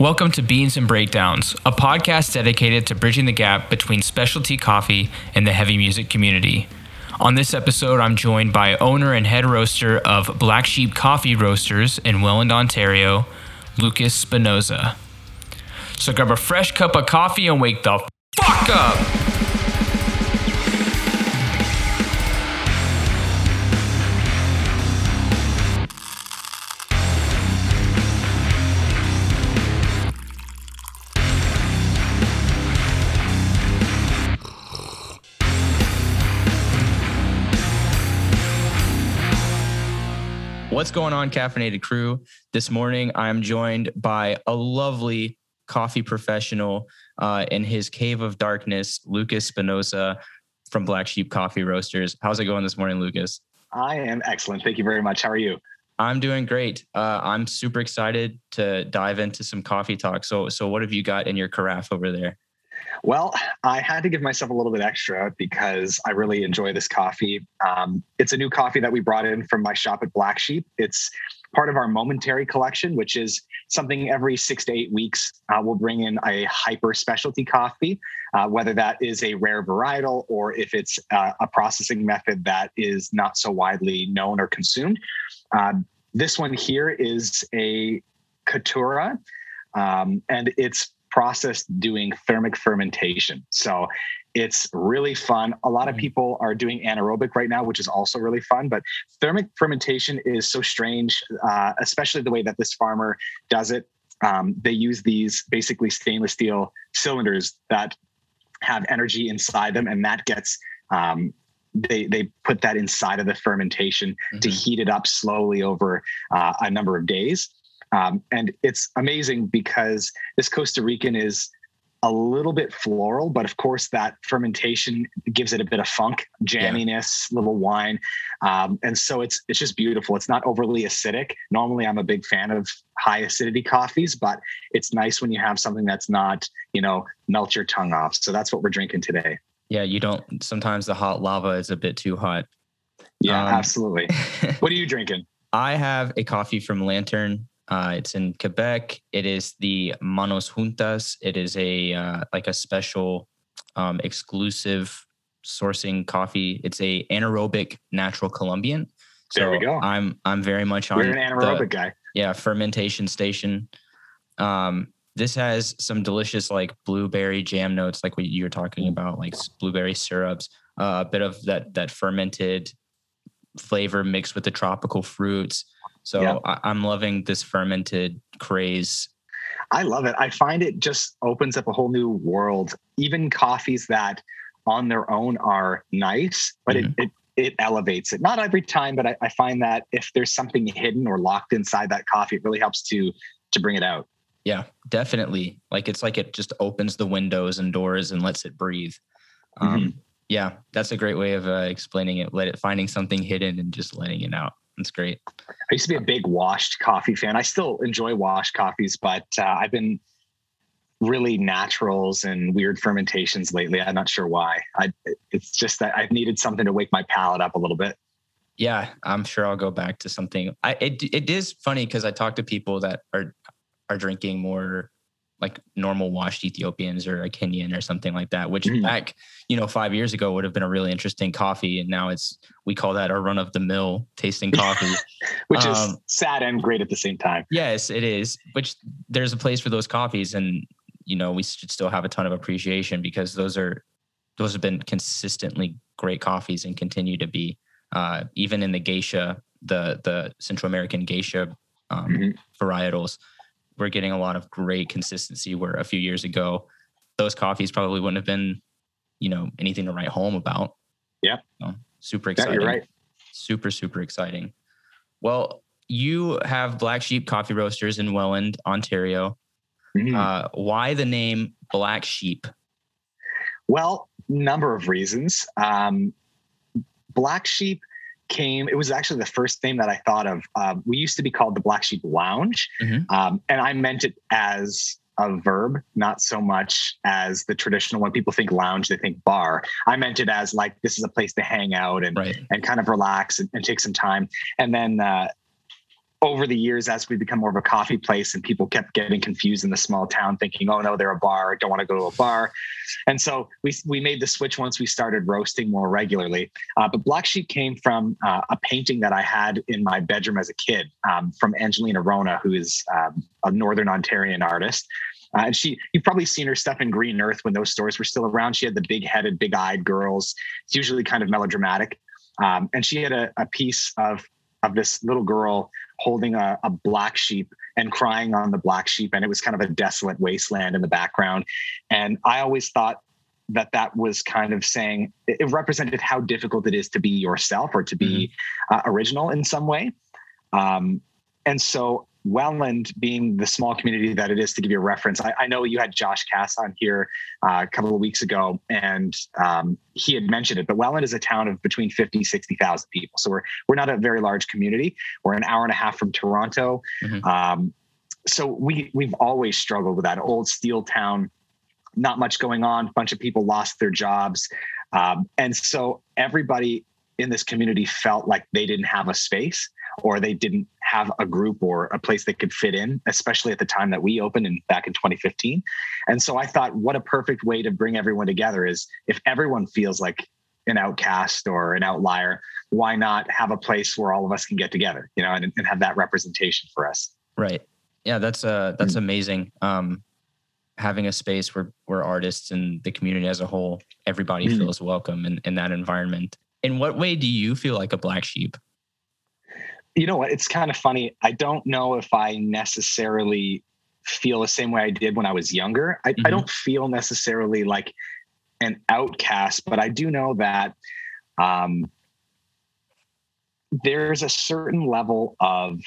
Welcome to Beans and Breakdowns, a podcast dedicated to bridging the gap between specialty coffee and the heavy music community. On this episode, I'm joined by owner and head roaster of Black Sheep Coffee Roasters in Welland, Ontario, Lucas Spinoza. So grab a fresh cup of coffee and wake the fuck up! What's going on, Caffeinated Crew? This morning, I'm joined by a lovely coffee professional uh, in his cave of darkness, Lucas Spinoza from Black Sheep Coffee Roasters. How's it going this morning, Lucas? I am excellent. Thank you very much. How are you? I'm doing great. Uh, I'm super excited to dive into some coffee talk. So, so what have you got in your carafe over there? Well, I had to give myself a little bit extra because I really enjoy this coffee. Um, it's a new coffee that we brought in from my shop at Black Sheep. It's part of our momentary collection, which is something every six to eight weeks uh, we'll bring in a hyper specialty coffee, uh, whether that is a rare varietal or if it's uh, a processing method that is not so widely known or consumed. Um, this one here is a Caturra, um, and it's process doing thermic fermentation. So it's really fun. A lot of mm-hmm. people are doing anaerobic right now, which is also really fun. But thermic fermentation is so strange, uh, especially the way that this farmer does it. Um, they use these basically stainless steel cylinders that have energy inside them, and that gets um, they they put that inside of the fermentation mm-hmm. to heat it up slowly over uh, a number of days. Um, and it's amazing because this Costa Rican is a little bit floral, but of course that fermentation gives it a bit of funk, jamminess, yeah. little wine, um, and so it's it's just beautiful. It's not overly acidic. Normally, I'm a big fan of high acidity coffees, but it's nice when you have something that's not you know melt your tongue off. So that's what we're drinking today. Yeah, you don't. Sometimes the hot lava is a bit too hot. Yeah, um, absolutely. what are you drinking? I have a coffee from Lantern uh, it's in Quebec. It is the Manos Juntas. It is a uh, like a special um, exclusive sourcing coffee. It's a anaerobic natural Colombian. So there we go. I'm I'm very much on. You're an anaerobic the, guy. Yeah, fermentation station. Um, this has some delicious like blueberry jam notes, like what you were talking about, like blueberry syrups. Uh, a bit of that that fermented flavor mixed with the tropical fruits. So yeah. I, am loving this fermented craze. I love it. I find it just opens up a whole new world. Even coffees that on their own are nice, but mm-hmm. it, it it elevates it. Not every time, but I, I, find that if there's something hidden or locked inside that coffee, it really helps to to bring it out. Yeah, definitely. Like it's like it just opens the windows and doors and lets it breathe. Um, mm-hmm. Yeah, that's a great way of uh, explaining it. Let it finding something hidden and just letting it out. It's great. I used to be a big washed coffee fan. I still enjoy washed coffees, but uh, I've been really naturals and weird fermentations lately. I'm not sure why. I it's just that I've needed something to wake my palate up a little bit. Yeah, I'm sure I'll go back to something. I it it is funny because I talk to people that are are drinking more like normal washed Ethiopians or a Kenyan or something like that, which mm. back, you know, five years ago would have been a really interesting coffee. And now it's, we call that a run of the mill tasting coffee, which um, is sad and great at the same time. Yes, it is. Which there's a place for those coffees. And, you know, we should still have a ton of appreciation because those are, those have been consistently great coffees and continue to be, uh, even in the geisha, the, the Central American geisha um, mm-hmm. varietals we're getting a lot of great consistency where a few years ago those coffees probably wouldn't have been you know anything to write home about. Yeah so, super exciting yeah, you're right. Super super exciting. Well you have black sheep coffee roasters in welland ontario. Mm-hmm. uh, why the name black sheep? Well number of reasons. Um, black sheep came, it was actually the first thing that I thought of. Um, we used to be called the Black Sheep Lounge, mm-hmm. um, and I meant it as a verb, not so much as the traditional. When people think lounge, they think bar. I meant it as like this is a place to hang out and right. and kind of relax and, and, take some time. And then uh, over the years, as we become more of a coffee place and people kept getting confused in the small town, thinking, oh no, they're a bar, don't want to go to a bar. And so we, we made the switch once we started roasting more regularly. Uh, but Black Sheep came from uh, a painting that I had in my bedroom as a kid um, from Angelina Rona, who is um, a Northern Ontarian artist. Uh, and she, you've probably seen her stuff in Green Earth when those stores were still around. She had the big headed, big eyed girls. It's usually kind of melodramatic. Um, and she had a, a piece of of this little girl holding a, a, black sheep and crying on the black sheep and it was kind of a desolate wasteland in the background and i always thought that that was kind of saying it represented how difficult it is to be yourself or to be mm-hmm. uh, original in some way um, and so Welland being the small community that it is, to give you a reference, I, I know you had Josh Cass on here uh, a couple of weeks ago, and um, he had mentioned it. But Welland is a town of between 50, 60,000 people. So we're we're not a very large community. We're an hour and a half from Toronto. Mm-hmm. Um, so we we've always struggled with that old steel town. Not much going on. A bunch of people lost their jobs, um, and so everybody in this community felt like they didn't have a space or they didn't have a group or a place they could fit in, especially at the time that we opened in back in 2015. And so I thought, what a perfect way to bring everyone together is if everyone feels like an outcast or an outlier, why not have a place where all of us can get together, you know, and, and have that representation for us. Right. Yeah, that's uh that's mm-hmm. amazing. Um having a space where where artists and the community as a whole, everybody mm-hmm. feels welcome in, in that environment. In what way do you feel like a black sheep? You know what? It's kind of funny. I don't know if I necessarily feel the same way I did when I was younger. I, mm-hmm. I don't feel necessarily like an outcast, but I do know that um, there's a certain level of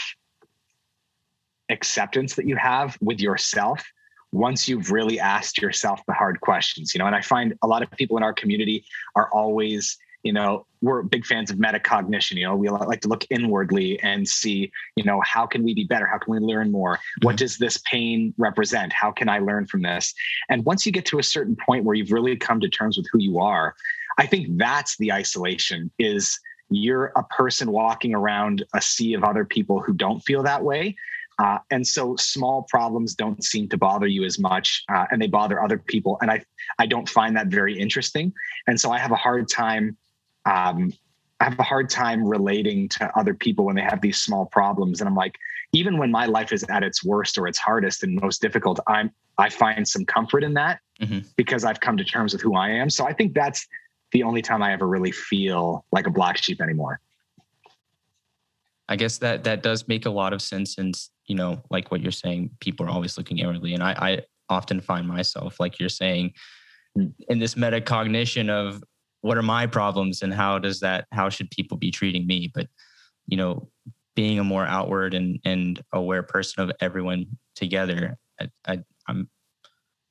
acceptance that you have with yourself once you've really asked yourself the hard questions you know and i find a lot of people in our community are always you know we're big fans of metacognition you know we like to look inwardly and see you know how can we be better how can we learn more mm-hmm. what does this pain represent how can i learn from this and once you get to a certain point where you've really come to terms with who you are i think that's the isolation is you're a person walking around a sea of other people who don't feel that way uh, and so small problems don't seem to bother you as much, uh, and they bother other people. And I, I don't find that very interesting. And so I have a hard time um, I have a hard time relating to other people when they have these small problems. And I'm like, even when my life is at its worst or its hardest and most difficult, I'm I find some comfort in that mm-hmm. because I've come to terms with who I am. So I think that's the only time I ever really feel like a black sheep anymore. I guess that that does make a lot of sense. since, you know, like what you're saying, people are always looking inwardly, and I, I often find myself, like you're saying, mm. in this metacognition of what are my problems and how does that how should people be treating me but you know being a more outward and and aware person of everyone together I, I i'm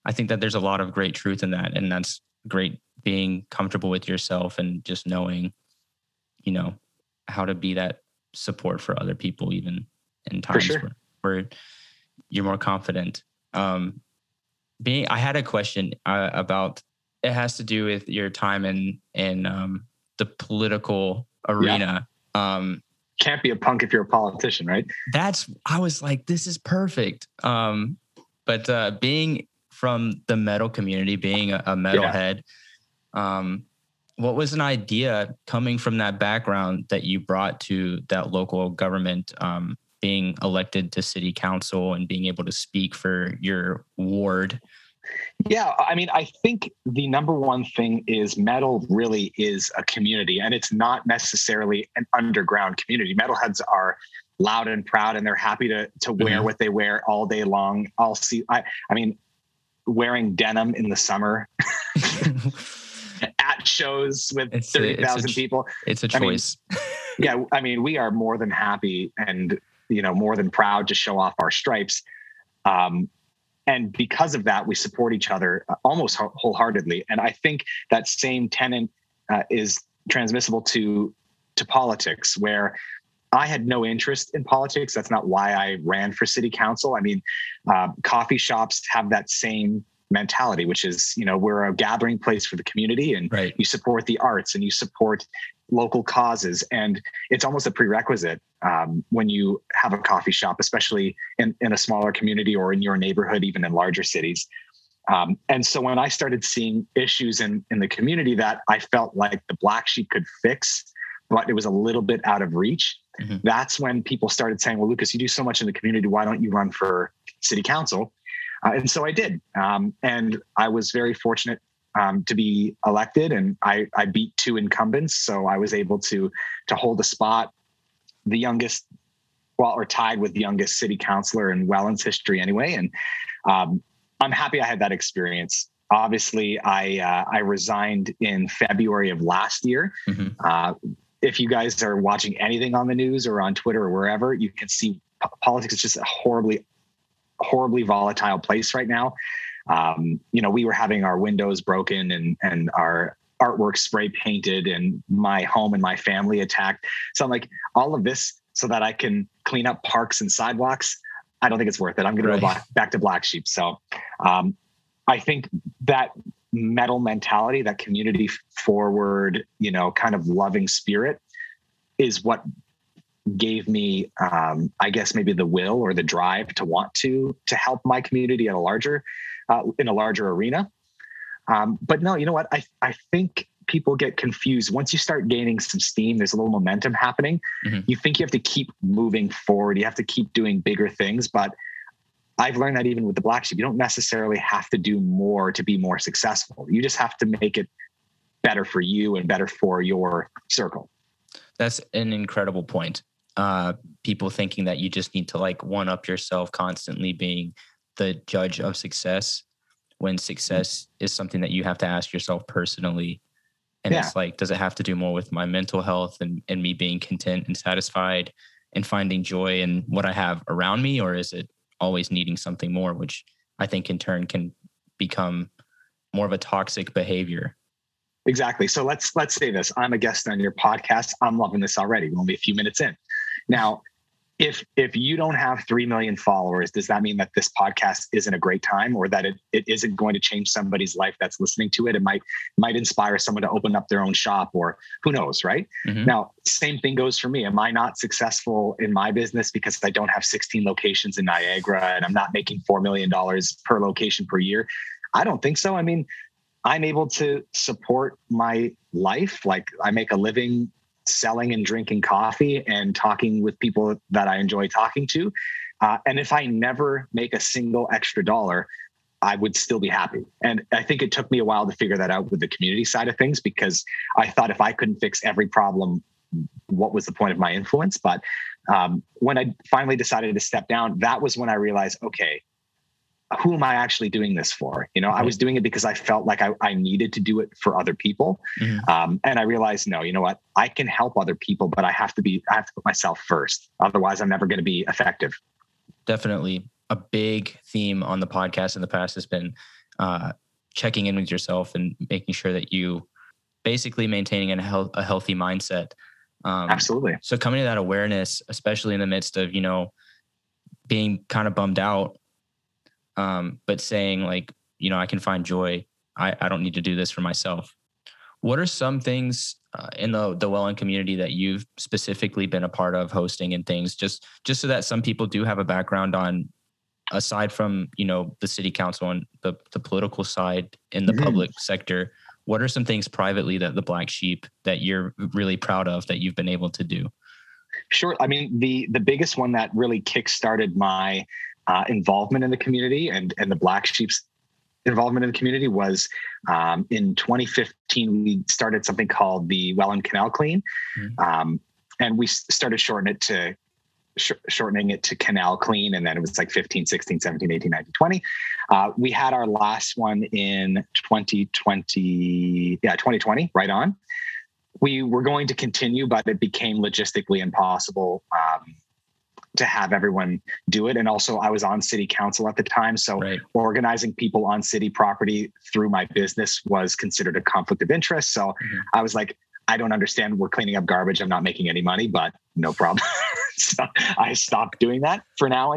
i think that there's a lot of great truth in that and that's great being comfortable with yourself and just knowing you know how to be that support for other people even in times sure. where, where you're more confident um being i had a question uh, about it has to do with your time in in um, the political arena. Yeah. Um, Can't be a punk if you're a politician, right? That's I was like, this is perfect. Um, but uh, being from the metal community, being a, a metalhead, yeah. um, what was an idea coming from that background that you brought to that local government? Um, being elected to city council and being able to speak for your ward yeah, I mean, I think the number one thing is metal really is a community, and it's not necessarily an underground community. Metalheads are loud and proud, and they're happy to to wear mm-hmm. what they wear all day long. I'll see. I, I mean, wearing denim in the summer at shows with it's thirty thousand people. It's a choice. I mean, yeah, I mean, we are more than happy and you know more than proud to show off our stripes. Um, and because of that we support each other uh, almost wholeheartedly. And i think that same tenant uh, is transmissible to to politics where i had no interest in politics. That's not why i ran for city council. I mean uh, coffee shops have that same mentality, which is, you know, we're a gathering place for the community and right. you support the arts and you support local causes. And it's almost a prerequisite um, when you have a coffee shop, especially in, in a smaller community or in your neighborhood, even in larger cities. Um, and so when I started seeing issues in, in the community that I felt like the black sheep could fix, but it was a little bit out of reach, mm-hmm. that's when people started saying, well, Lucas, you do so much in the community. Why don't you run for city council? Uh, and so I did. Um, and I was very fortunate um, to be elected and I, I beat two incumbents. So I was able to, to hold a spot, the youngest, well, or tied with the youngest city councilor in Welland's history anyway. And um, I'm happy I had that experience. Obviously, I uh, I resigned in February of last year. Mm-hmm. Uh, if you guys are watching anything on the news or on Twitter or wherever, you can see politics is just a horribly, horribly volatile place right now. Um, you know, we were having our windows broken and and our artwork spray painted and my home and my family attacked. So I'm like, all of this so that I can clean up parks and sidewalks. I don't think it's worth it. I'm going right. to go back, back to black sheep. So um, I think that metal mentality, that community forward, you know, kind of loving spirit is what gave me um, i guess maybe the will or the drive to want to to help my community at a larger uh, in a larger arena. Um, but no you know what? I i think people get confused. Once you start gaining some steam there's a little momentum happening. Mm-hmm. you think you have to keep moving forward. You have to keep doing bigger things. But i've learned that even with the black sheep you don't necessarily have to do more to be more successful. You just have to make it better for you and better for your circle. That's an incredible point uh people thinking that you just need to like one up yourself constantly being the judge of success when success is something that you have to ask yourself personally. And yeah. it's like does it have to do more with my mental health and, and me being content and satisfied and finding joy in what i have around me? Or is it always needing something more which i think in turn can become more of a toxic behavior? Exactly. So let's let's say this. I'm a guest on your podcast. I'm loving this already. We're only a few minutes in now if if you don't have 3 million followers does that mean that this podcast isn't a great time or that it, it isn't going to change somebody's life that's listening to it? It might might inspire someone to open up their own shop or who knows right? Mm-hmm. now same thing goes for me. Am i not successful in my business because i don't have 16 locations in niagara and i'm not making $4 million per location per year? I don't think so. I mean i'm able to support my life. Like i make a living selling and drinking coffee and talking with people that I enjoy talking to. Uh, and if I never make a single extra dollar, I would still be happy. And I think it took me a while to figure that out with the community side of things because I thought if I couldn't fix every problem, what was the point of my influence? But um, when I finally decided to step down, that was when I realized, okay, who am I actually doing this for? You know. I was doing it because I felt like I, I needed to do it for other people. Mm-hmm. Um, and I realized, no, you know what? I can help other people, but I have to be, I have to put myself first. Otherwise, I'm never going to be effective. Definitely. A big theme on the podcast in the past has been uh, checking in with yourself and making sure that you basically maintaining a, health, a healthy mindset. Um, Absolutely. So coming to that awareness, especially in the midst of, you know, being kind of bummed out um, but saying like you know i can find joy. I, I don't need to do this for myself. What are some things uh, in the the Welland community that you've specifically been a part of hosting and things just just so that some people do have a background on aside from you know the city council and the, the political side in the mm-hmm. public sector what are some things privately that the black sheep that you're really proud of that you've been able to do? Sure. I mean the the biggest one that really kick-started my uh, involvement in the community and and the Black Sheep's involvement in the community was um, in 2015 we started something called the Welland Canal Clean, mm-hmm. um, and we started shortening it to sh- shortening it to Canal Clean, and then it was like 15, 16, 17, 18, 19, 20. Uh, we had our last one in 2020, yeah, 2020, right on. We were going to continue, but it became logistically impossible. Um, to have everyone do it. And also, I was on city council at the time. So, right. organizing people on city property through my business was considered a conflict of interest. So, mm-hmm. I was like, I don't understand. We're cleaning up garbage. I'm not making any money, but no problem. so I stopped doing that for now.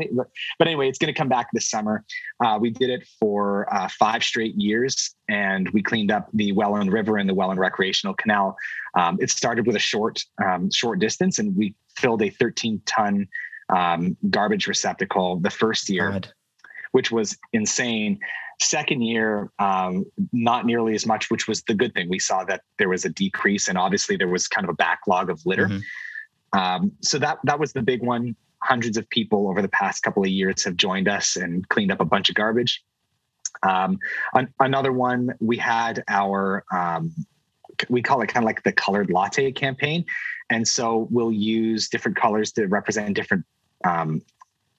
But, anyway, it's going to come back this summer. Uh, we did it for uh, five straight years, and we cleaned up the Welland River and the Welland Recreational Canal. Um, it started with a short, um, short distance, and we filled a 13 ton um, garbage receptacle the first year, God. which was insane. Second year, um, not nearly as much, which was the good thing. We saw that there was a decrease, and obviously there was kind of a backlog of litter. Mm-hmm. Um, so that that was the big one. Hundreds of people over the past couple of years have joined us and cleaned up a bunch of garbage. Um, an, another one, we had our um, we call it kind of like the colored latte campaign, and so we'll use different colors to represent different um,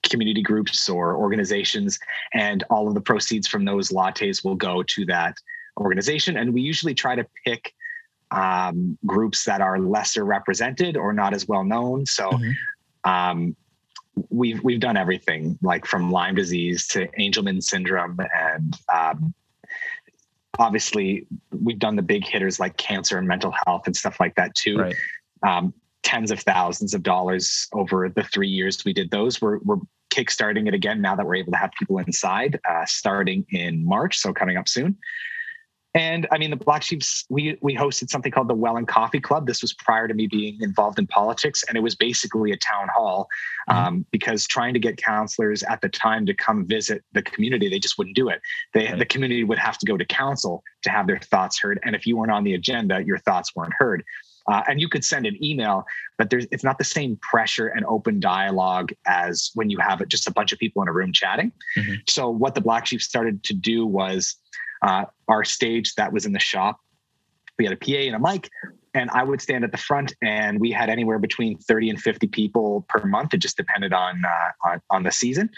community groups or organizations, and all of the proceeds from those lattes will go to that organization. And we usually try to pick um, groups that are lesser represented or not as well known. So mm-hmm. um, we've we've done everything, like from Lyme disease to Angelman syndrome, and um, obviously we've done the big hitters like cancer and mental health and stuff like that too. Right. Um, tens of thousands of dollars over the three years we did those. We're, we're kickstarting it again now that we're able to have people inside, uh, starting in March, so coming up soon. And I mean, the Black Sheeps, we we hosted something called the Welland Coffee Club. This was prior to me being involved in politics, and it was basically a town hall mm-hmm. um, because trying to get councilors at the time to come visit the community, they just wouldn't do it. They, right. The community would have to go to council to have their thoughts heard, and if you weren't on the agenda, your thoughts weren't heard. Uh, and you could send an email, but there's it's not the same pressure and open dialogue as when you have just a bunch of people in a room chatting. Mm-hmm. So what the Black Sheep started to do was uh, our stage that was in the shop. We had a PA and a mic, and I would stand at the front, and we had anywhere between 30 and 50 people per month. It just depended on uh, on, on the season.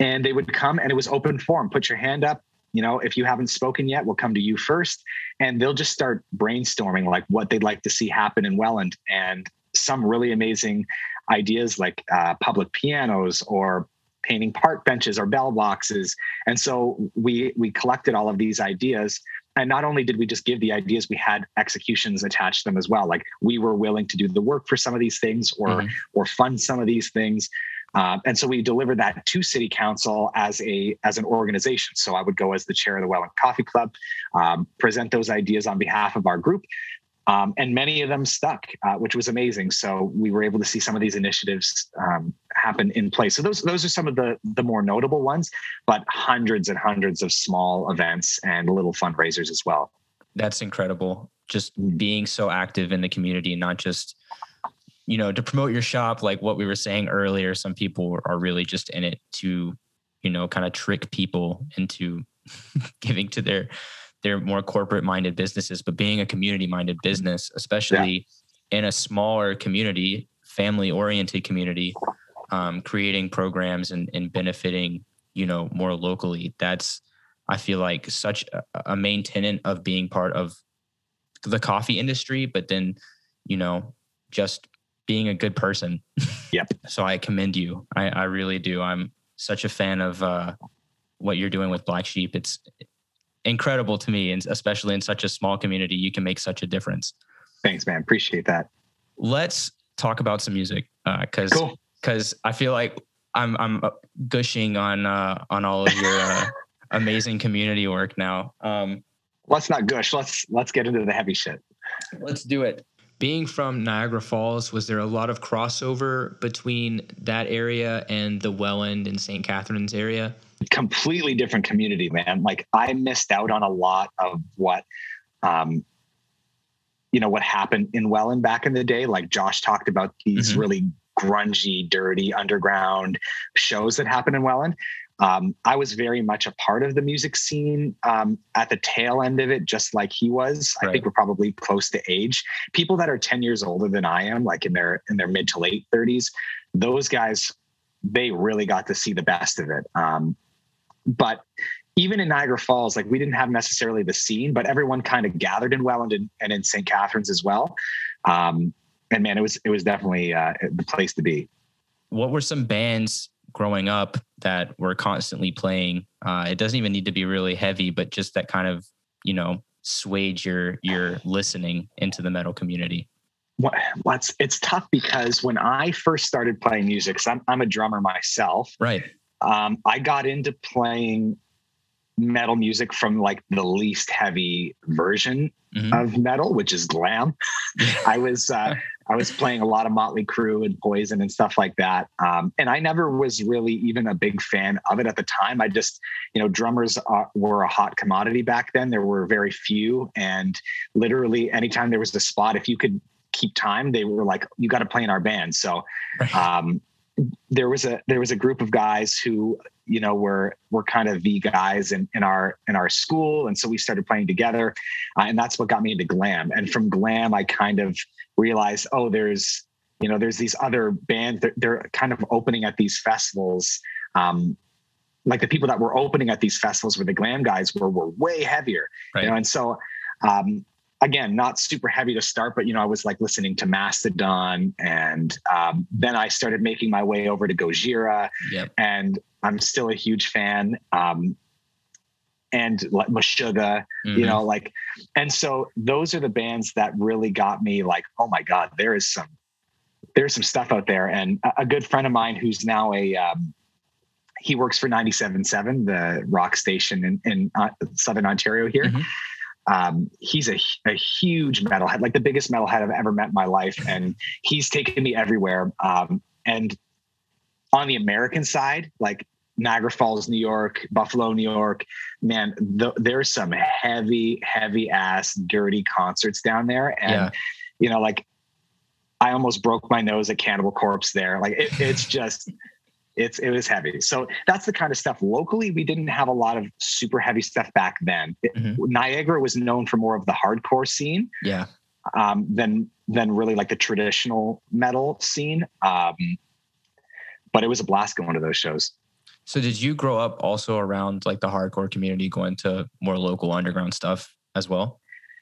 And they would come, and it was open forum. Put your hand up, you know if you haven't spoken yet we'll come to you first. And they'll just start brainstorming like what they'd like to see happen in welland. And some really amazing ideas like uh, public pianos or painting park benches or bell boxes. And so we we collected all of these ideas. And not only did we just give the ideas we had executions attached to them as well. Like we were willing to do the work for some of these things or mm-hmm. or fund some of these things um, and so we delivered that to city council as a as an organization. So I would go as the chair of the Welland Coffee Club, um, present those ideas on behalf of our group. Um, and many of them stuck, uh, which was amazing. So we were able to see some of these initiatives um, happen in place. So those those are some of the the more notable ones, but hundreds and hundreds of small events and little fundraisers as well. That's incredible. Just mm. being so active in the community, not just you know, to promote your shop, like what we were saying earlier, some people are really just in it to, you know, kind of trick people into giving to their their more corporate minded businesses. But being a community minded business, especially yeah. in a smaller community, family oriented community, um, creating programs and, and benefiting, you know, more locally, that's I feel like such a, a main tenet of being part of the coffee industry, but then, you know, just being a good person. Yep. so I commend you. I, I really do. I'm such a fan of uh, what you're doing with Black Sheep. It's incredible to me, and especially in such a small community, you can make such a difference. Thanks, man. Appreciate that. Let's talk about some music because uh, because cool. I feel like I'm I'm uh, gushing on uh, on all of your uh, amazing community work now. Um, let's not gush. Let's let's get into the heavy shit. Let's do it being from Niagara Falls, was there a lot of crossover between that area and the Welland and St. Catharines area? Completely different community, man. Like I missed out on a lot of what, um, you know, what happened in Welland back in the day. Like Josh talked about these mm-hmm. really grungy, dirty underground shows that happened in Welland. Um, I was very much a part of the music scene um, at the tail end of it, just like he was. Right. I think we're probably close to age. People that are 10 years older than I am, like in their in their mid to late 30s, those guys, they really got to see the best of it. Um, but even in Niagara Falls, like we didn't have necessarily the scene, but everyone kind of gathered in Welland and, and in St. Catharines as well. Um, and man, it was it was definitely uh, the place to be. What were some bands growing up that we're constantly playing. Uh, it doesn't even need to be really heavy, but just that kind of, you know, swayed your your listening into the metal community. what, what's it's tough because when I first started playing music, so I'm, I'm a drummer myself. Right. Um, I got into playing metal music from like the least heavy version mm-hmm. of metal, which is glam. I was uh, I was playing a lot of Motley Crue and Poison and stuff like that, um, and I never was really even a big fan of it at the time. I just, you know, drummers uh, were a hot commodity back then. There were very few, and literally anytime there was a spot, if you could keep time, they were like, "You got to play in our band." So. Um, there was a there was a group of guys who you know were were kind of the guys in, in our in our school. And so we started playing together. Uh, and that's what got me into glam. And from glam i kind of realized oh there's you know there's these other bands. They're, they're kind of opening at these festivals. Um, like the people that were opening at these festivals where the glam guys were were way heavier. Right. you know and so um, again, not super heavy to start, but you know, I was like listening to Mastodon, and um, then I started making my way over to Gojira, yep. and I'm still a huge fan. Um, and like Meshuggah, mm-hmm. you know, like, and so those are the bands that really got me like, oh my God, there is some, there's some stuff out there. And a, a good friend of mine who's now a, um, he works for 97.7, the rock station in, in uh, Southern Ontario here. Mm-hmm um, he's a, a huge metalhead, like the biggest metalhead I've ever met in my life. And he's taken me everywhere. Um, and on the American side, like Niagara Falls, New York, Buffalo, New York, man, the, there's some heavy, heavy ass, dirty concerts down there. And, yeah. you know, like I almost broke my nose at Cannibal Corpse there. Like it, it's just, it's it was heavy. So that's the kind of stuff locally. We didn't have a lot of super heavy stuff back then. Mm-hmm. Niagara was known for more of the hardcore scene. Yeah. Um, than than really like the traditional metal scene. Um, but it was a blast going to those shows. So did you grow up also around like the hardcore community, going to more local underground stuff as well?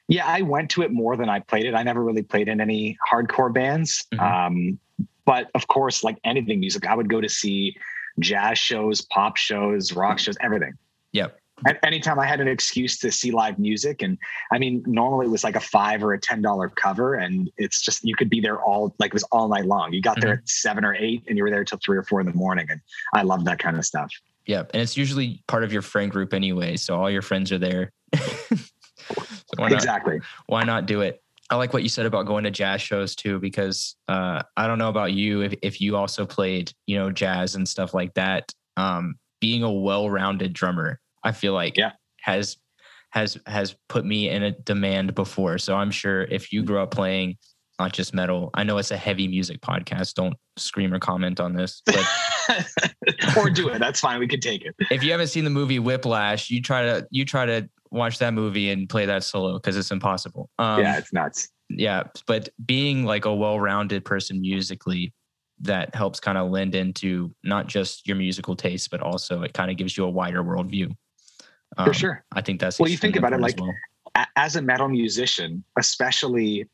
Yeah, I went to it more than I played it. I never really played in any hardcore bands. Mm-hmm. Um, but of course, like anything music, I would go to see jazz shows, pop shows, rock shows, everything. Yep. anytime I had an excuse to see live music, and I mean, normally it was like a five or a ten dollar cover, and it's just you could be there all like it was all night long. You got there mm-hmm. at seven or eight, and you were there till three or four in the morning, and I love that kind of stuff. Yep, and it's usually part of your friend group anyway, so all your friends are there. so why not, exactly. Why not do it? I like what you said about going to jazz shows too, because uh, I don't know about you if, if you also played, you know, jazz and stuff like that. Um, being a well-rounded drummer, I feel like yeah. has has has put me in a demand before. So I'm sure if you grew up playing not just metal, I know it's a heavy music podcast. Don't scream or comment on this, but or do it. That's fine. We can take it. If you haven't seen the movie Whiplash, you try to you try to watch that movie and play that solo because it's impossible. Um, yeah, it's nuts. Yeah, but being like a well-rounded person musically, that helps kind of lend into not just your musical taste, but also it kind of gives you a wider worldview. Um, For sure. I think that's well. You think about it like well. as a metal musician, especially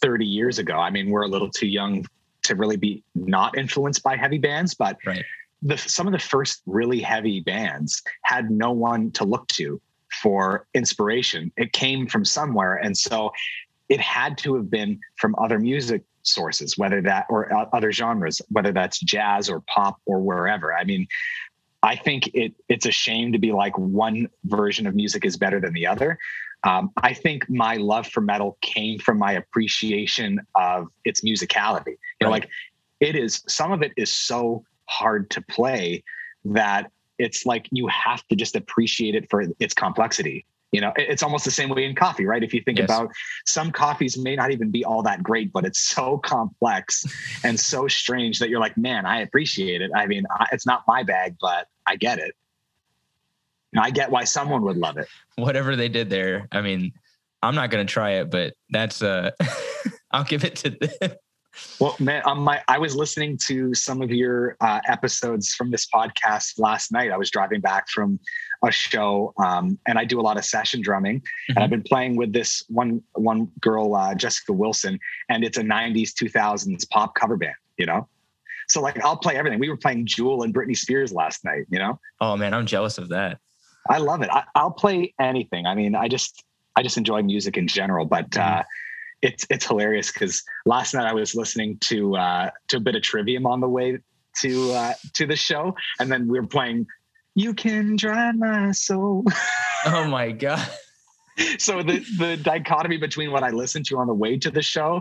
30 years ago. I mean, we're a little too young to really be not influenced by heavy bands, but right. the, some of the first really heavy bands had no one to look to for inspiration. It came from somewhere. And so it had to have been from other music sources, whether that or other genres, whether that's jazz or pop or wherever. I mean, I think it it's a shame to be like one version of music is better than the other. Um, I think my love for metal came from my appreciation of its musicality. You know, right. like it is some of it is so hard to play that it's like you have to just appreciate it for its complexity. You know it's almost the same way in coffee right? If you think yes. about some coffees may not even be all that great but it's so complex and so strange that you're like man i appreciate it. I mean it's not my bag but i get it. And i get why someone would love it. Whatever they did there i mean i'm not going to try it but that's uh i'll give it to them well, man, um, my I was listening to some of your uh, episodes from this podcast last night. I was driving back from a show, um, and I do a lot of session drumming. Mm-hmm. And I've been playing with this one one girl, uh, Jessica Wilson, and it's a '90s, 2000s pop cover band. You know, so like I'll play everything. We were playing Jewel and Britney Spears last night. You know. Oh man, I'm jealous of that. I love it. I, will play anything. I mean, I just I just enjoy music in general, but. Uh, it's it's hilarious because last night I was listening to uh, to a bit of Trivium on the way to uh, to the show, and then we were playing "You Can Dry My Soul." oh my god! so the the dichotomy between what I listen to on the way to the show,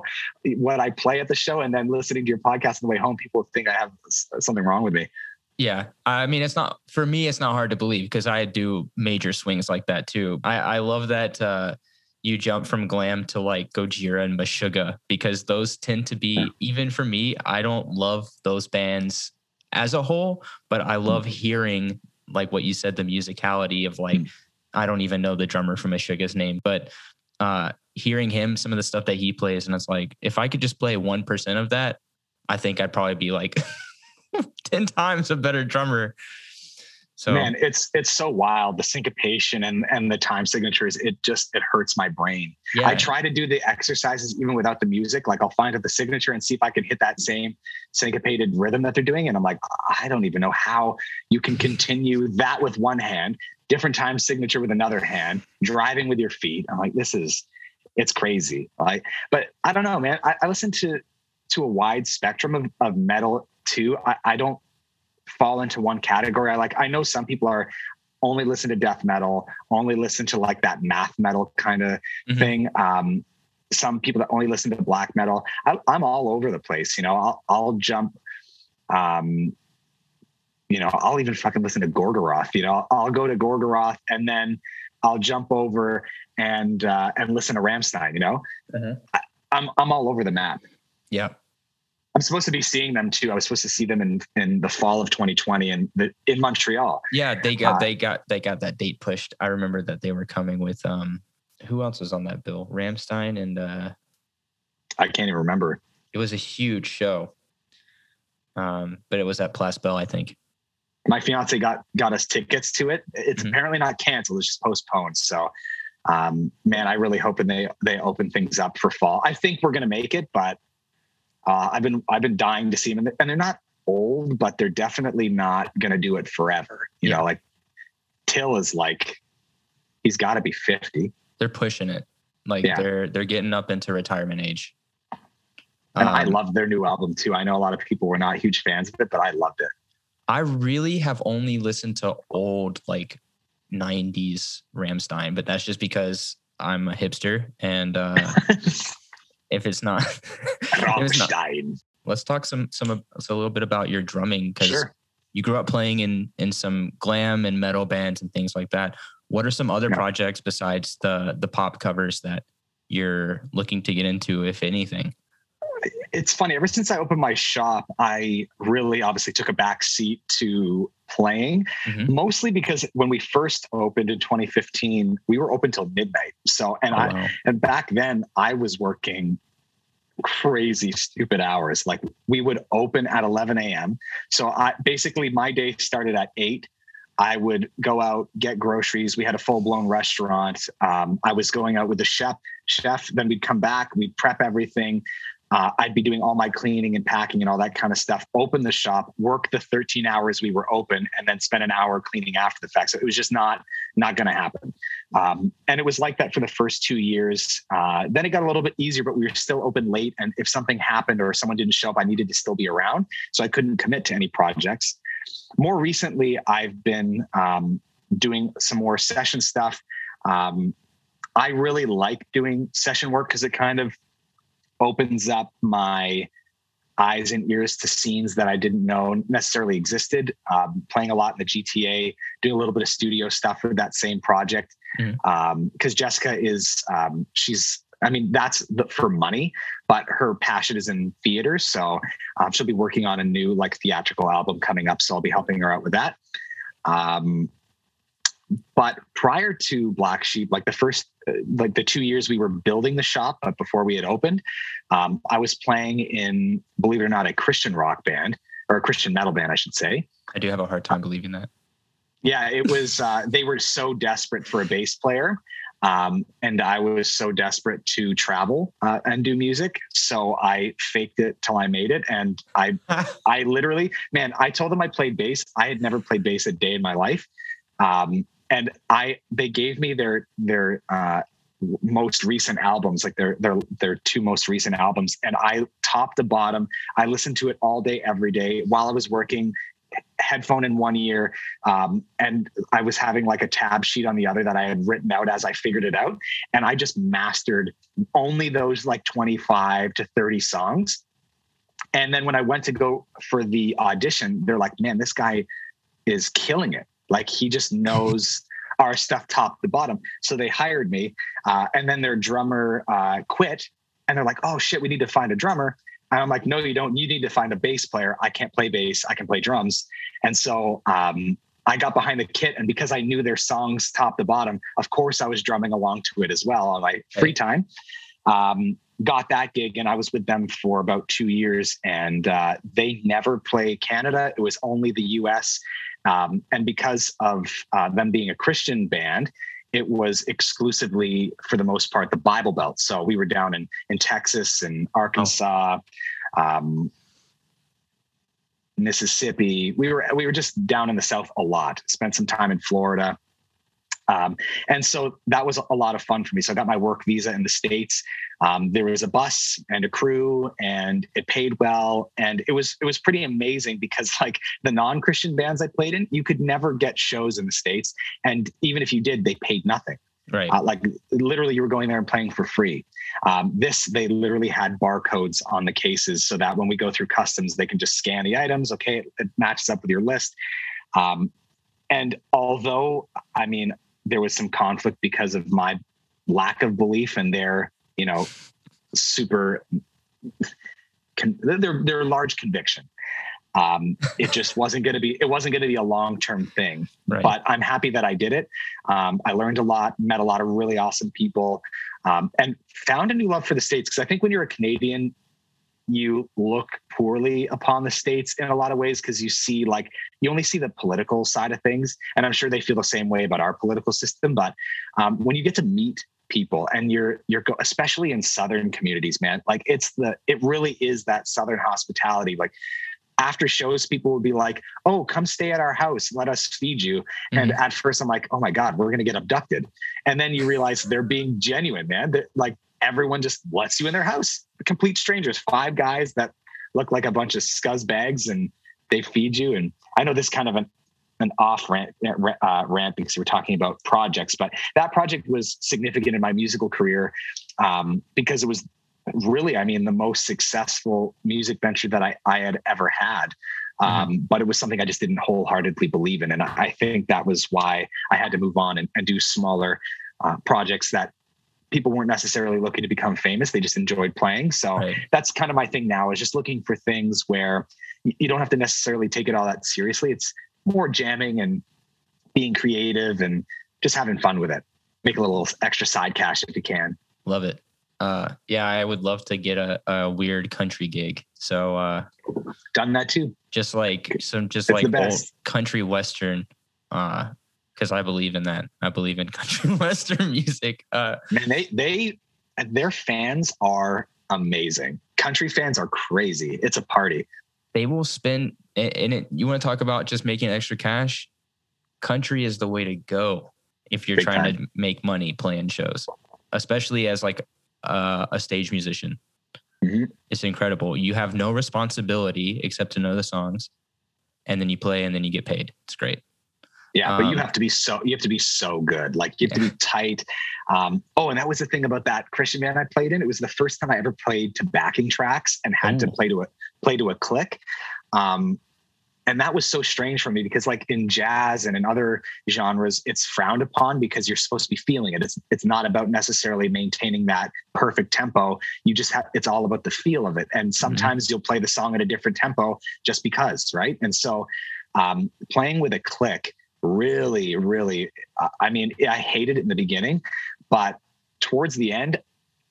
what I play at the show, and then listening to your podcast on the way home, people think I have something wrong with me. Yeah. I mean, it's not for me, it's not hard to believe because I do major swings like that too. I, I love that uh, you jump from glam to like Gojira and Meshuggah because those tend to be, even for me, I don't love those bands as a whole, but I love hearing like what you said, the musicality of like, mm. I don't even know the drummer from Meshuggah's name, but uh, hearing him, some of the stuff that he plays, and it's like, if I could just play 1% of that, I think I'd probably be like 10 times a better drummer. So man, it's it's so wild. The syncopation and and the time signatures, it just it hurts my brain. Yeah. I try to do the exercises even without the music. Like I'll find out the signature and see if I can hit that same syncopated rhythm that they're doing. And I'm like, I don't even know how you can continue that with one hand, different time signature with another hand, driving with your feet. I'm like, this is it's crazy. Like, but I don't know, man. I, I listen to to a wide spectrum of, of metal too. I, I don't fall into one category. I like I know some people are only listen to death metal, only listen to like that math metal kind of mm-hmm. thing. Um, some people that only listen to black metal. I, am all over the place. You know, I'll I'll jump. Um, you know, I'll even fucking listen to Gorgoroth. You know, I'll go to Gorgoroth and then I'll jump over and uh, and listen to Rammstein. You know, uh-huh. I, I'm I'm all over the map. Yeah. I'm supposed to be seeing them too. I was supposed to see them in in the fall of 2020 and in, in Montreal. Yeah, they got uh, they got they got that date pushed. I remember that they were coming with um who else was on that bill? Rammstein and uh I can't even remember. It was a huge show. Um, but it was at Place Bell, I think. My fiance got got us tickets to it. It's mm-hmm. apparently not canceled; it's just postponed. So, um, man, I really hope they they open things up for fall. I think we're gonna make it, but uh, I've been I've been dying to see them, and they're not old, but they're definitely not going to do it forever. You yeah. know, like Till is like he's got to be fifty. They're pushing it, like yeah. they're they're getting up into retirement age. And um, I love their new album too. I know a lot of people were not huge fans of it, but I loved it. I really have only listened to old like 90s Rammstein, but that's just because I'm a hipster and uh if it's not, if it's not let's talk some some a little bit about your drumming because sure. you grew up playing in in some glam and metal bands and things like that. What are some other yeah. projects besides the the pop covers that you're looking to get into, if anything? It's funny. Ever since I opened my shop, I really obviously took a back seat to playing, mm-hmm. mostly because when we first opened in 2015, we were open till midnight. So, and oh, I, wow. and back then I was working crazy stupid hours. Like we would open at 11 a.m. So I basically my day started at eight. I would go out, get groceries. We had a full blown restaurant. Um, I was going out with the chef. Chef. Then we'd come back. We'd prep everything. Uh, I'd be doing all my cleaning and packing and all that kind of stuff. Open the shop, work the 13 hours we were open, and then spend an hour cleaning after the fact. So it was just not not going to happen. Um, and it was like that for the first two years. Uh, then it got a little bit easier, but we were still open late. And if something happened or someone didn't show up, I needed to still be around, so I couldn't commit to any projects. More recently, I've been um, doing some more session stuff. Um, I really like doing session work because it kind of opens up my eyes and ears to scenes that I didn't know necessarily existed. Um, playing a lot in the GTA, doing a little bit of studio stuff for that same project. Because mm. um, Jessica is, um, she's, I mean, that's the, for money, but her passion is in theater. So um, she'll be working on a new like theatrical album coming up. So I'll be helping her out with that. But prior to Black Sheep, like the first, uh, like the two years we were building the shop, but before we had opened, um, I was playing in, believe it or not, a Christian rock band or a Christian metal band, I should say. I do have a hard time believing that. Yeah, it was. Uh, they were so desperate for a bass player, um, and I was so desperate to travel uh, and do music. So I faked it till I made it, and I, I literally, man, I told them I played bass. I had never played bass a day in my life. Um, and I they gave me their their uh, most recent albums, like their their their two most recent albums, and I top to bottom, I listened to it all day, every day while I was working. Headphone in one ear, um, and I was having like a tab sheet on the other that I had written out as I figured it out, and I just mastered only those like twenty five to thirty songs. And then when I went to go for the audition, they're like, "Man, this guy is killing it! Like he just knows." our stuff top to bottom. So they hired me, uh, and then their drummer uh, quit, and they're like, "Oh shit, we need to find a drummer." And I'm like, "No, you don't. You need to find a bass player. I can't play bass. I can play drums." And so um, I got behind the kit, and because I knew their songs top to bottom, of course I was drumming along to it as well on my free time. Um, got that gig, and I was with them for about two years, and uh, they never play Canada. It was only the U.S. Um, and because of uh, them being a Christian band, it was exclusively, for the most part, the Bible Belt. So we were down in in Texas and Arkansas, oh. um, Mississippi. We were we were just down in the South a lot. Spent some time in Florida. Um, and so that was a lot of fun for me. So I got my work visa in the States. Um, there was a bus and a crew and it paid well. And it was, it was pretty amazing because like the non-Christian bands I played in, you could never get shows in the States. And even if you did, they paid nothing. Right. Uh, like literally you were going there and playing for free. Um, this, they literally had barcodes on the cases so that when we go through customs, they can just scan the items. Okay. It, it matches up with your list. Um, and although, I mean, there was some conflict because of my lack of belief and their, you know, super con- their their large conviction. Um, it just wasn't going to be it wasn't going to be a long term thing. Right. But I'm happy that I did it. Um, I learned a lot, met a lot of really awesome people, um, and found a new love for the states. Because I think when you're a Canadian, you look poorly upon the states in a lot of ways because you see like you only see the political side of things and i'm sure they feel the same way about our political system but um, when you get to meet people and you're you're especially in southern communities man like it's the it really is that southern hospitality like after shows people would be like oh come stay at our house let us feed you mm-hmm. and at first i'm like oh my god we're going to get abducted and then you realize they're being genuine man they're, like everyone just lets you in their house. Complete strangers, five guys that look like a bunch of scuzz bags, and they feed you. And I know this kind of an an off rant, uh, rant because we're talking about projects, but that project was significant in my musical career um, because it was really, I mean, the most successful music venture that I, I had ever had. Mm-hmm. Um, mm-hmm. But it was something I just didn't wholeheartedly believe in. And I think that was why I had to move on and, and do smaller uh, projects that people weren't necessarily looking to become famous they just enjoyed playing. So right. that's kind of my thing now is just looking for things where you don't have to necessarily take it all that seriously. It's more jamming and being creative and just having fun with it. Make a little extra side cash if you can. Love it. Uh yeah i would love to get a, a weird country gig. So uh done that too. just like some just it's like old country western uh because I believe in that. I believe in country western music. Uh, Man, they they their fans are amazing. Country fans are crazy. It's a party. They will spend and it. You want to talk about just making extra cash? Country is the way to go if you're Big trying time. to make money playing shows, especially as like uh, a stage musician. Mm-hmm. It's incredible. You have no responsibility except to know the songs, and then you play, and then you get paid. It's great. Yeah, but um, you have to be so you have to be so good. Like you have to be tight. Um, oh, and that was the thing about that Christian band I played in. It was the first time I ever played to backing tracks and had to play to a play to a click. Um, and that was so strange for me because like in jazz and in other genres it's frowned upon because you're supposed to be feeling it it's it's not about necessarily maintaining that perfect tempo you just have it's all about the feel of it and mm-hmm. sometimes mm-hmm. you'll play the song at a different tempo just because right and so um, playing with a click really, really, I mean, I hated it in the beginning, but towards the end,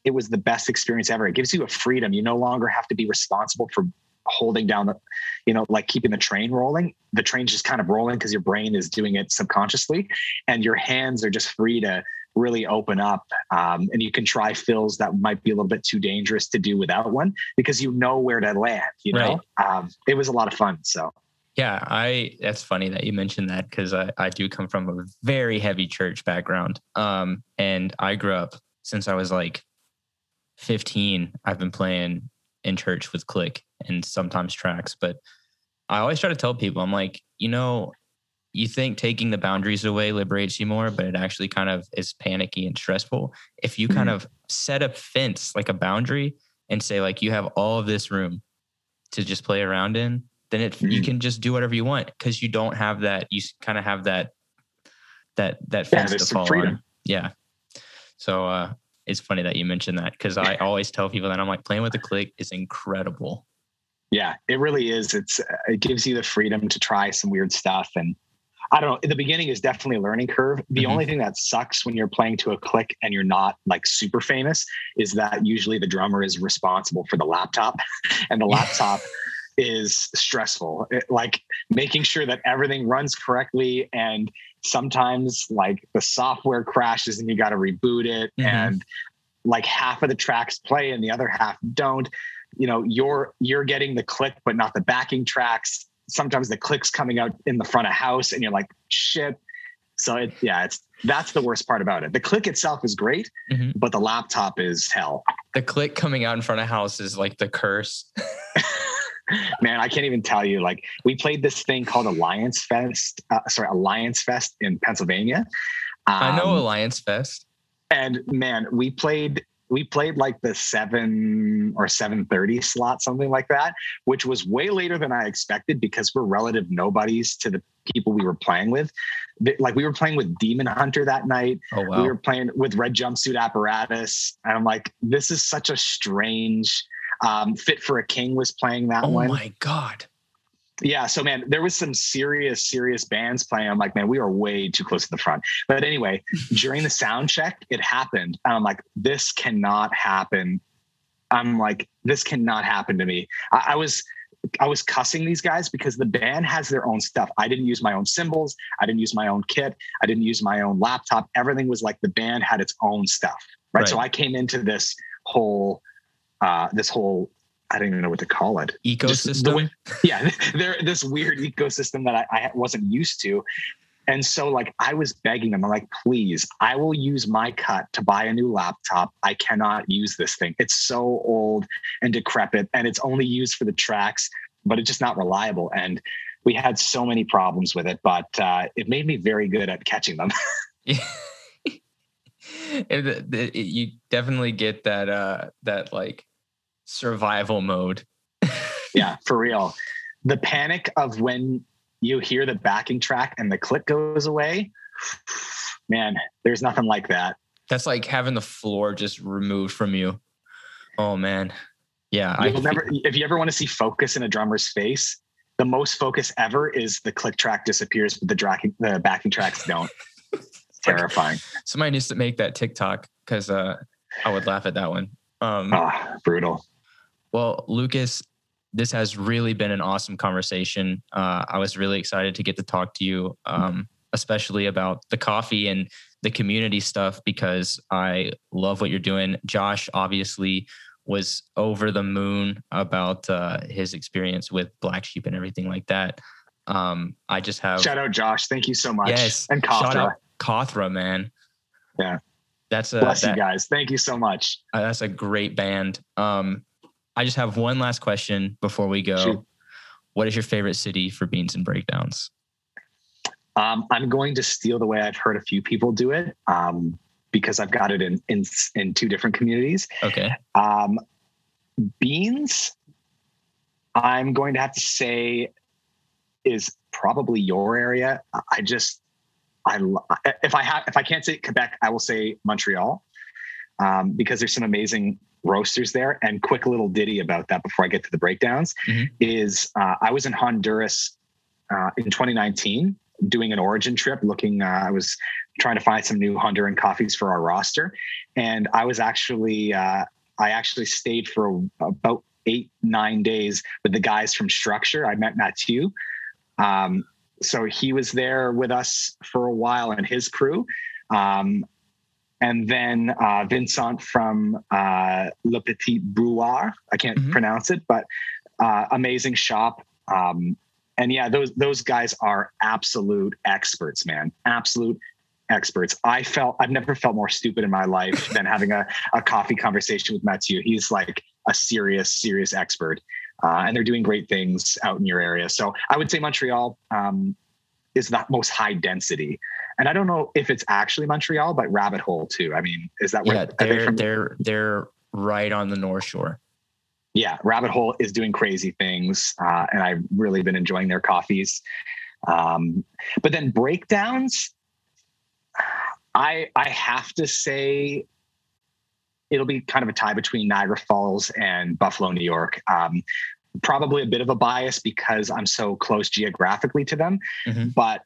it was the best experience ever. It gives you a freedom. You no longer have to be responsible for holding down the, you know, like keeping the train rolling. The train's just kind of rolling because your brain is doing it subconsciously, and your hands are just free to really open up. Um, and you can try fills that might be a little bit too dangerous to do without one because you know where to land. You know, right. um, it was a lot of fun. So yeah, I that's funny that you mentioned that because I, I do come from a very heavy church background. Um, and I grew up since I was like 15, I've been playing in church with click and sometimes tracks. But I always try to tell people, I'm like, you know, you think taking the boundaries away liberates you more, but it actually kind of is panicky and stressful. If you kind Mm-hmm. of set a fence, like a boundary, and say, like, you have all of this room to just play around in, then it you Mhm. can just do whatever you want because you don't have that. You kind of have that that that Yeah, fence there's to fall on. Yeah. So uh, it's funny that you mentioned that because I always tell people that I'm like playing with the click is incredible. Yeah, it really is. It's it gives you the freedom to try some weird stuff and I don't know. In the beginning is definitely a learning curve. The Mhm. only thing that sucks when you're playing to a click and you're not like super famous is that usually the drummer is responsible for the laptop and the laptop is stressful. It- like making sure that everything runs correctly and sometimes like the software crashes and you got to reboot it Mhm. and like half of the tracks play and the other half don't you know you're you're getting the click but not the backing tracks sometimes the clicks coming out in the front of house and you're like shit so it yeah it's that's the worst part about it the click itself is great Mhm. but the laptop is hell The click coming out in front of house is like the curse. man i can't even tell you like we played this thing called alliance fest uh, sorry alliance fest in pennsylvania I know Um, Alliance Fest. and man we played we played like the 7 or 7:30 slot something like that which was way later than i expected because we're relative nobodies to the people we were playing with like we were playing with demon hunter that night Oh wow. we were playing with red jumpsuit apparatus and i'm like this is such a strange um, fit for a king was playing that Oh one. my god. yeah so man there was some serious serious bands playing. I'm like man we are way too close to the front. But anyway during the sound check it happened and i'm like this cannot happen. I'm like this cannot happen to me. I, I was i was cussing these guys because the band has their own stuff. I didn't use my own cymbals. I didn't use my own kit. I didn't use my own laptop. Everything was like the band had its own stuff right, so i came into this whole uh this whole i don't even know what to call it Just the Ecosystem. way- yeah, they're this weird ecosystem that I, I wasn't used to. And so, like, I was begging them, I'm like, please, I will use my cut to buy a new laptop. I cannot use this thing. It's so old and decrepit, and it's only used for the tracks, but it's just not reliable. And we had so many problems with it, but uh, it made me very good at catching them. You definitely get that uh that like survival mode. yeah, for real. The panic of when you hear the backing track and the click goes away, man, there's nothing like that. That's like having the floor just removed from you. Oh man. Yeah. I never, if you ever want to see focus in a drummer's face, the most focus ever is the click track disappears, but the, tracking, the backing tracks don't. Terrifying. somebody needs to make that TikTok because uh I would laugh at that one. Um Ah, brutal. Well, Lucas, this has really been an awesome conversation. Uh, I was really excited to get to talk to you, um, especially about the coffee and the community stuff, because I love what you're doing. Josh obviously was over the moon about uh, his experience with Black Sheep and everything like that. Um, I just have Shout out Josh. Thank you so much. yes, And out Kothra, man. Yeah. that's a Bless that- you guys. Thank you so much. uh, that's a great band. Um, I just have one last question before we go. What is your favorite city for beans and breakdowns? Um, I'm going to steal the way I've heard a few people do it um, because I've got it in, in, in two different communities. Okay. Um, beans, I'm going to have to say, is probably your area. I just, I if I have if I can't say Quebec, I will say Montreal, um, because there's some amazing roasters there. And quick little ditty about that before I get to the breakdowns Mhm. is uh, I was in Honduras uh, in 2019 doing an origin trip, looking. Uh, I was trying to find some new Honduran coffees for our roster, and I was actually uh, I actually stayed for about eight nine days with the guys from Structure. I met Mathieu. Um, so he was there with us for a while and his crew. Um, and then uh, Vincent from uh, Le Petit Brouillard. I can't Mhm. pronounce it, but uh, amazing shop. Um, and yeah, those those guys are absolute experts, man. Absolute experts. I felt I've never felt more stupid in my life than having a, a coffee conversation with Mathieu. He's like a serious, serious expert. Uh, and they're doing great things out in your area. So I would say Montreal um, is the most high density. And I don't know if it's actually Montreal, but Rabbit Hole too. I mean, is that where yeah, they're they from- they're they're right on the North Shore. Yeah, Rabbit Hole is doing crazy things, uh, and I've really been enjoying their coffees. Um, but then breakdowns, I I have to say it'll be kind of a tie between Niagara Falls and Buffalo, New York. Um, probably a bit of a bias because I'm so close geographically to them, mm-hmm. but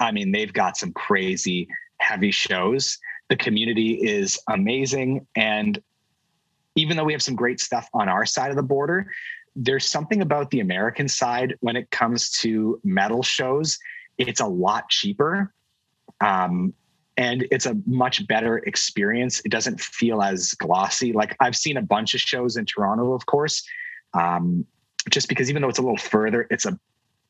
I mean they've got some crazy heavy shows. The community is amazing, and even though we have some great stuff on our side of the border, there's something about the American side when it comes to metal shows. It's a lot cheaper. Um, and it's a much better experience. It doesn't feel as glossy. Like I've seen a bunch of shows in Toronto, of course, um, just because even though it's a little further, it's a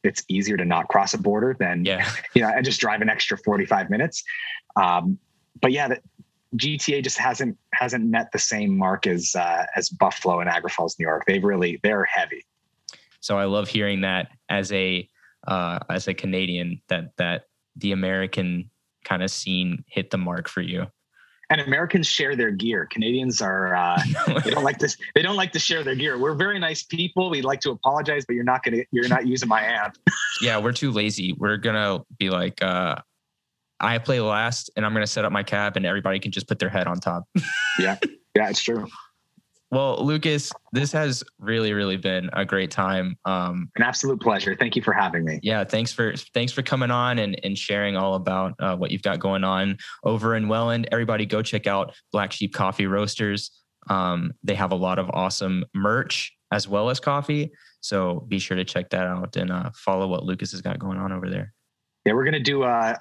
it's easier to not cross a border than yeah, you know, and just drive an extra forty five minutes. Um, but yeah, that GTA just hasn't hasn't met the same mark as uh, as Buffalo and Niagara Falls, New York. They've really they're heavy. So I love hearing that as a uh, as a Canadian that that the American kind of scene hit the mark for you. And Americans share their gear. Canadians are uh, they don't like this. They don't like to share their gear. We're very nice people. We'd like to apologize, but you're not gonna you're not using my amp. yeah, we're too lazy. We're gonna be like, uh, I play last and I'm going to set up my cab and everybody can just put their head on top. yeah. Yeah, it's true. Well, Lucas, this has really, really been a great time. Um, An absolute pleasure. Thank you for having me. Yeah, thanks for thanks for coming on and, and sharing all about uh, what you've got going on over in Welland. Everybody, go check out Black Sheep Coffee Roasters. Um, they have a lot of awesome merch as well as coffee. So be sure to check that out and uh, follow what Lucas has got going on over there. Yeah, we're gonna do a,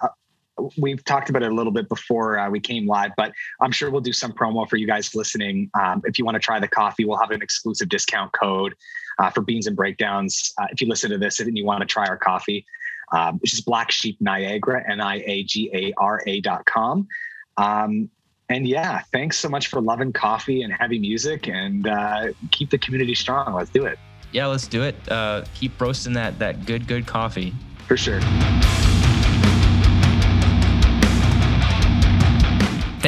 we've talked about it a little bit before uh, we came live, but I'm sure we'll do some promo for you guys listening. Um, if you want to try the coffee, we'll have an exclusive discount code uh, for beans and breakdowns. Uh, if you listen to this and you want to try our coffee, um, it's just Black Sheep Niagara, N I A G A R A dot com. Um, and yeah, thanks so much for loving coffee and heavy music and uh, keep the community strong. Let's do it. Yeah, let's do it. Uh, keep roasting that that good, good coffee. For sure.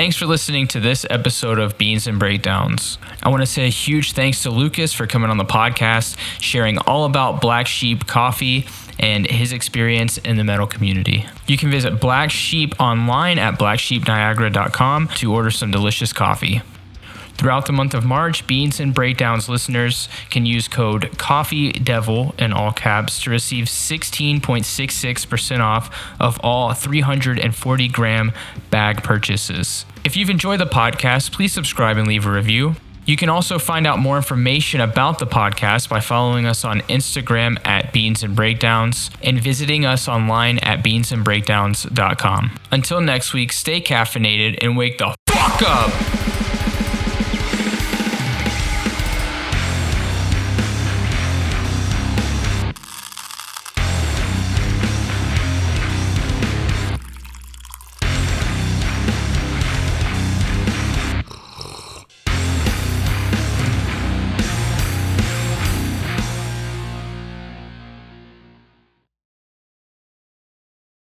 Thanks for listening to this episode of Beans and Breakdowns. I want to say a huge thanks to Lucas for coming on the podcast, sharing all about Black Sheep Coffee and his experience in the metal community. You can visit Black Sheep online at blacksheepniagara.com to order some delicious coffee. Throughout the month of March, Beans and Breakdowns listeners can use code Coffee Devil in all caps to receive 16.66% off of all 340 gram bag purchases. If you've enjoyed the podcast, please subscribe and leave a review. You can also find out more information about the podcast by following us on Instagram at Beans and Breakdowns and visiting us online at beansandbreakdowns.com. Until next week, stay caffeinated and wake the fuck up!